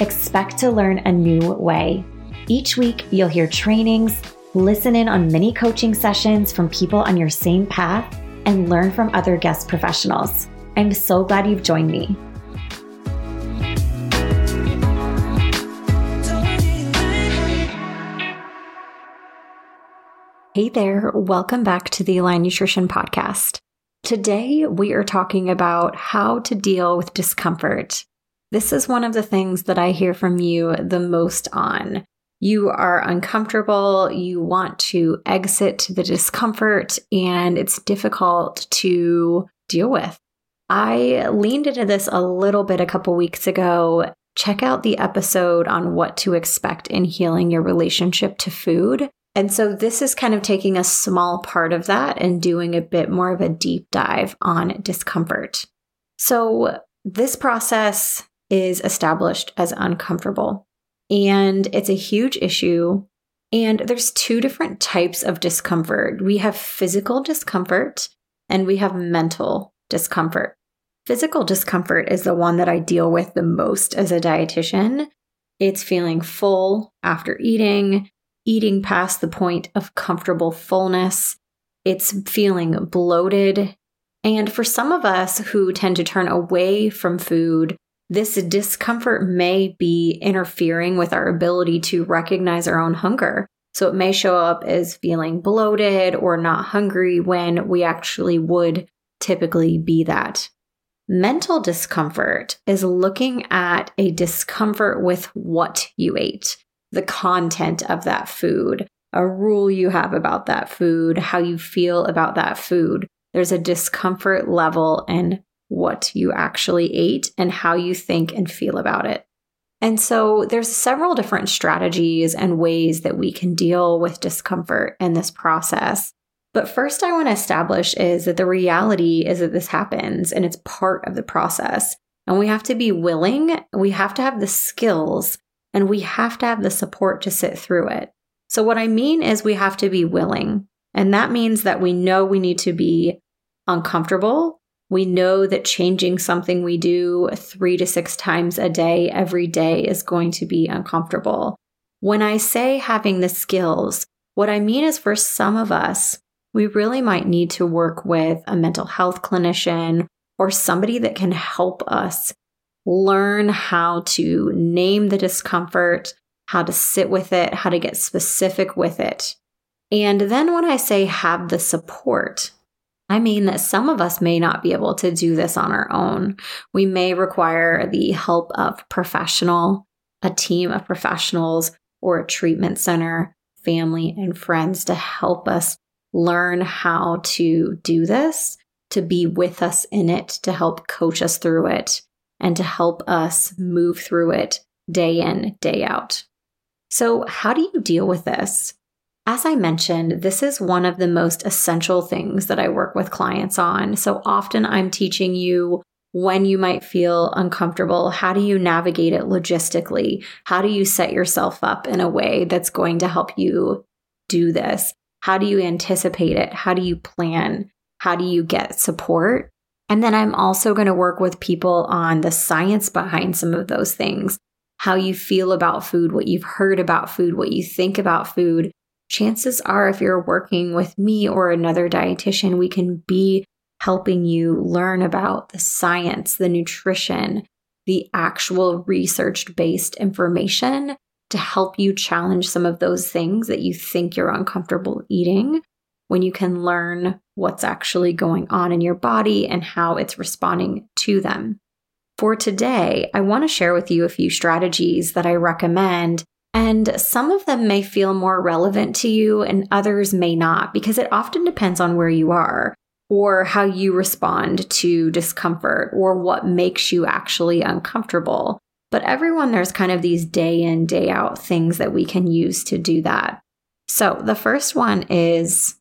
Expect to learn a new way. Each week, you'll hear trainings, listen in on mini coaching sessions from people on your same path, and learn from other guest professionals. I'm so glad you've joined me. Hey there, welcome back to the Align Nutrition Podcast. Today, we are talking about how to deal with discomfort this is one of the things that I hear from you the most on. You are uncomfortable, you want to exit the discomfort, and it's difficult to deal with. I leaned into this a little bit a couple weeks ago. Check out the episode on what to expect in healing your relationship to food. And so, this is kind of taking a small part of that and doing a bit more of a deep dive on discomfort. So, this process is established as uncomfortable. And it's a huge issue. And there's two different types of discomfort we have physical discomfort and we have mental discomfort. Physical discomfort is the one that I deal with the most as a dietitian. It's feeling full after eating, eating past the point of comfortable fullness. It's feeling bloated. And for some of us who tend to turn away from food this discomfort may be interfering with our ability to recognize our own hunger. So it may show up as feeling bloated or not hungry when we actually would typically be that. Mental discomfort is looking at a discomfort with what you ate, the content of that food, a rule you have about that food, how you feel about that food. There's a discomfort level and what you actually ate and how you think and feel about it. And so there's several different strategies and ways that we can deal with discomfort in this process. But first I want to establish is that the reality is that this happens and it's part of the process. And we have to be willing, we have to have the skills, and we have to have the support to sit through it. So what I mean is we have to be willing. And that means that we know we need to be uncomfortable we know that changing something we do three to six times a day, every day, is going to be uncomfortable. When I say having the skills, what I mean is for some of us, we really might need to work with a mental health clinician or somebody that can help us learn how to name the discomfort, how to sit with it, how to get specific with it. And then when I say have the support, I mean that some of us may not be able to do this on our own. We may require the help of professional, a team of professionals, or a treatment center, family, and friends to help us learn how to do this, to be with us in it, to help coach us through it, and to help us move through it day in, day out. So, how do you deal with this? As I mentioned, this is one of the most essential things that I work with clients on. So often I'm teaching you when you might feel uncomfortable. How do you navigate it logistically? How do you set yourself up in a way that's going to help you do this? How do you anticipate it? How do you plan? How do you get support? And then I'm also going to work with people on the science behind some of those things how you feel about food, what you've heard about food, what you think about food, chances are, if you're working with me or another dietitian, we can be helping you learn about the science, the nutrition, the actual research based information to help you challenge some of those things that you think you're uncomfortable eating when you can learn what's actually going on in your body and how it's responding to them. For today, I want to share with you a few strategies that I recommend and some of them may feel more relevant to you and others may not because it often depends on where you are or how you respond to discomfort or what makes you actually uncomfortable. But everyone, there's kind of these day in, day out things that we can use to do that. So the first one is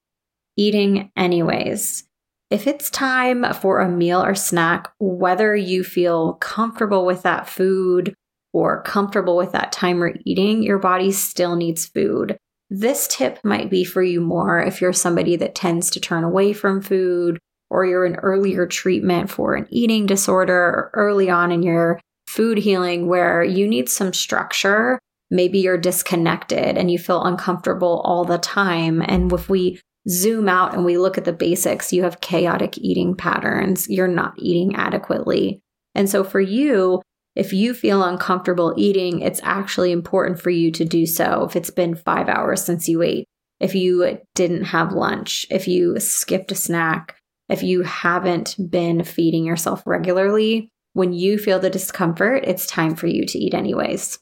eating anyways. If it's time for a meal or snack, whether you feel comfortable with that food or comfortable with that time eating, your body still needs food. This tip might be for you more if you're somebody that tends to turn away from food or you're in earlier treatment for an eating disorder or early on in your food healing where you need some structure. Maybe you're disconnected and you feel uncomfortable all the time. And if we zoom out and we look at the basics, you have chaotic eating patterns. You're not eating adequately. And so for you, if you feel uncomfortable eating, it's actually important for you to do so. If it's been five hours since you ate, if you didn't have lunch, if you skipped a snack, if you haven't been feeding yourself regularly, when you feel the discomfort, it's time for you to eat anyways.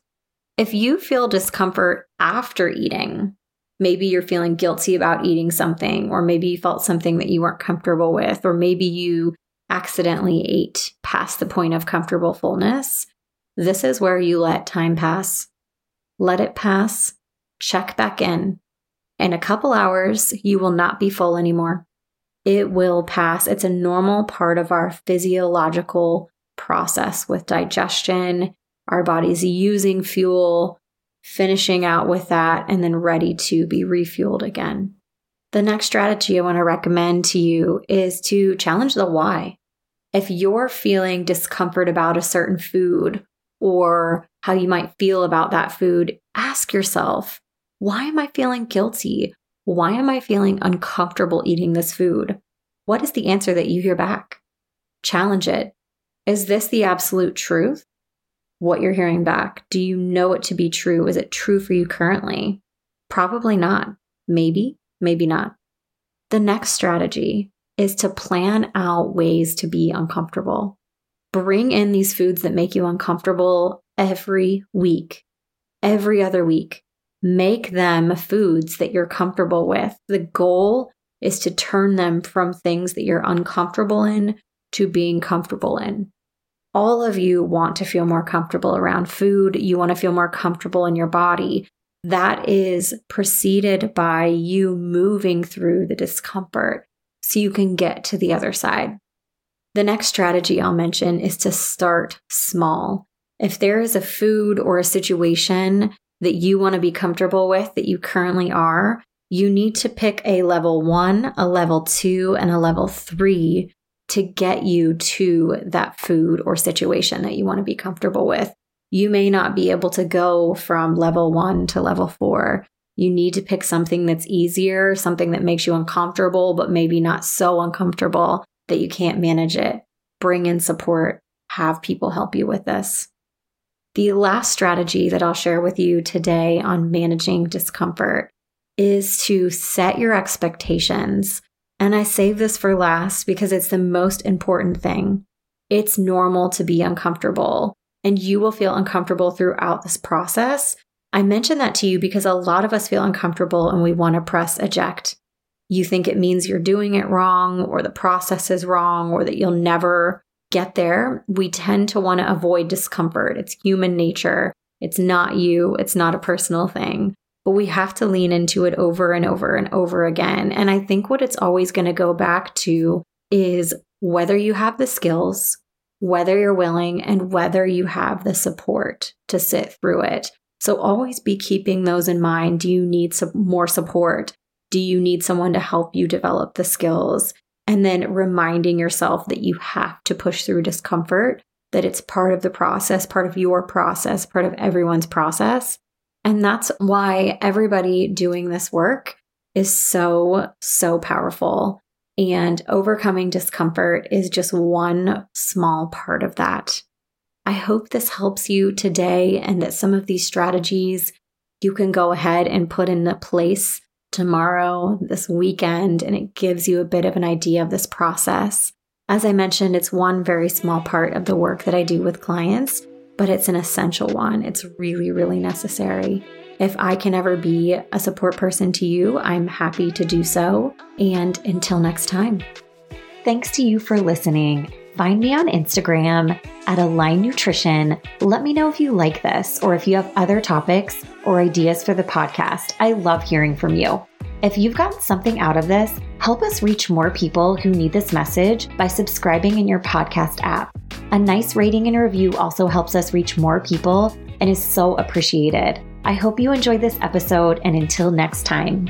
If you feel discomfort after eating, maybe you're feeling guilty about eating something, or maybe you felt something that you weren't comfortable with, or maybe you accidentally ate past the point of comfortable fullness, this is where you let time pass. Let it pass, check back in. In a couple hours, you will not be full anymore. It will pass. It's a normal part of our physiological process with digestion, our body's using fuel, finishing out with that, and then ready to be refueled again. The next strategy I want to recommend to you is to challenge the why. If you're feeling discomfort about a certain food or how you might feel about that food, ask yourself, why am I feeling guilty? Why am I feeling uncomfortable eating this food? What is the answer that you hear back? Challenge it. Is this the absolute truth? What you're hearing back? Do you know it to be true? Is it true for you currently? Probably not. Maybe, maybe not. The next strategy is to plan out ways to be uncomfortable. Bring in these foods that make you uncomfortable every week, every other week. Make them foods that you're comfortable with. The goal is to turn them from things that you're uncomfortable in to being comfortable in. All of you want to feel more comfortable around food. You want to feel more comfortable in your body that is preceded by you moving through the discomfort so you can get to the other side. The next strategy I'll mention is to start small. If there is a food or a situation that you want to be comfortable with that you currently are, you need to pick a level one, a level two, and a level three to get you to that food or situation that you want to be comfortable with you may not be able to go from level one to level four. You need to pick something that's easier, something that makes you uncomfortable, but maybe not so uncomfortable that you can't manage it. Bring in support, have people help you with this. The last strategy that I'll share with you today on managing discomfort is to set your expectations. And I save this for last because it's the most important thing. It's normal to be uncomfortable and you will feel uncomfortable throughout this process. I mention that to you because a lot of us feel uncomfortable and we want to press eject. You think it means you're doing it wrong or the process is wrong or that you'll never get there. We tend to want to avoid discomfort. It's human nature. It's not you, it's not a personal thing. But we have to lean into it over and over and over again. And I think what it's always going to go back to is whether you have the skills, whether you're willing and whether you have the support to sit through it. So always be keeping those in mind. Do you need some more support? Do you need someone to help you develop the skills? And then reminding yourself that you have to push through discomfort, that it's part of the process, part of your process, part of everyone's process. And that's why everybody doing this work is so, so powerful. And overcoming discomfort is just one small part of that. I hope this helps you today and that some of these strategies you can go ahead and put into place tomorrow, this weekend, and it gives you a bit of an idea of this process. As I mentioned, it's one very small part of the work that I do with clients, but it's an essential one. It's really, really necessary. If I can ever be a support person to you, I'm happy to do so. And until next time. Thanks to you for listening. find me on Instagram at Align Nutrition. Let me know if you like this or if you have other topics or ideas for the podcast. I love hearing from you. If you've gotten something out of this, help us reach more people who need this message by subscribing in your podcast app. A nice rating and review also helps us reach more people and is so appreciated. I hope you enjoyed this episode, and until next time.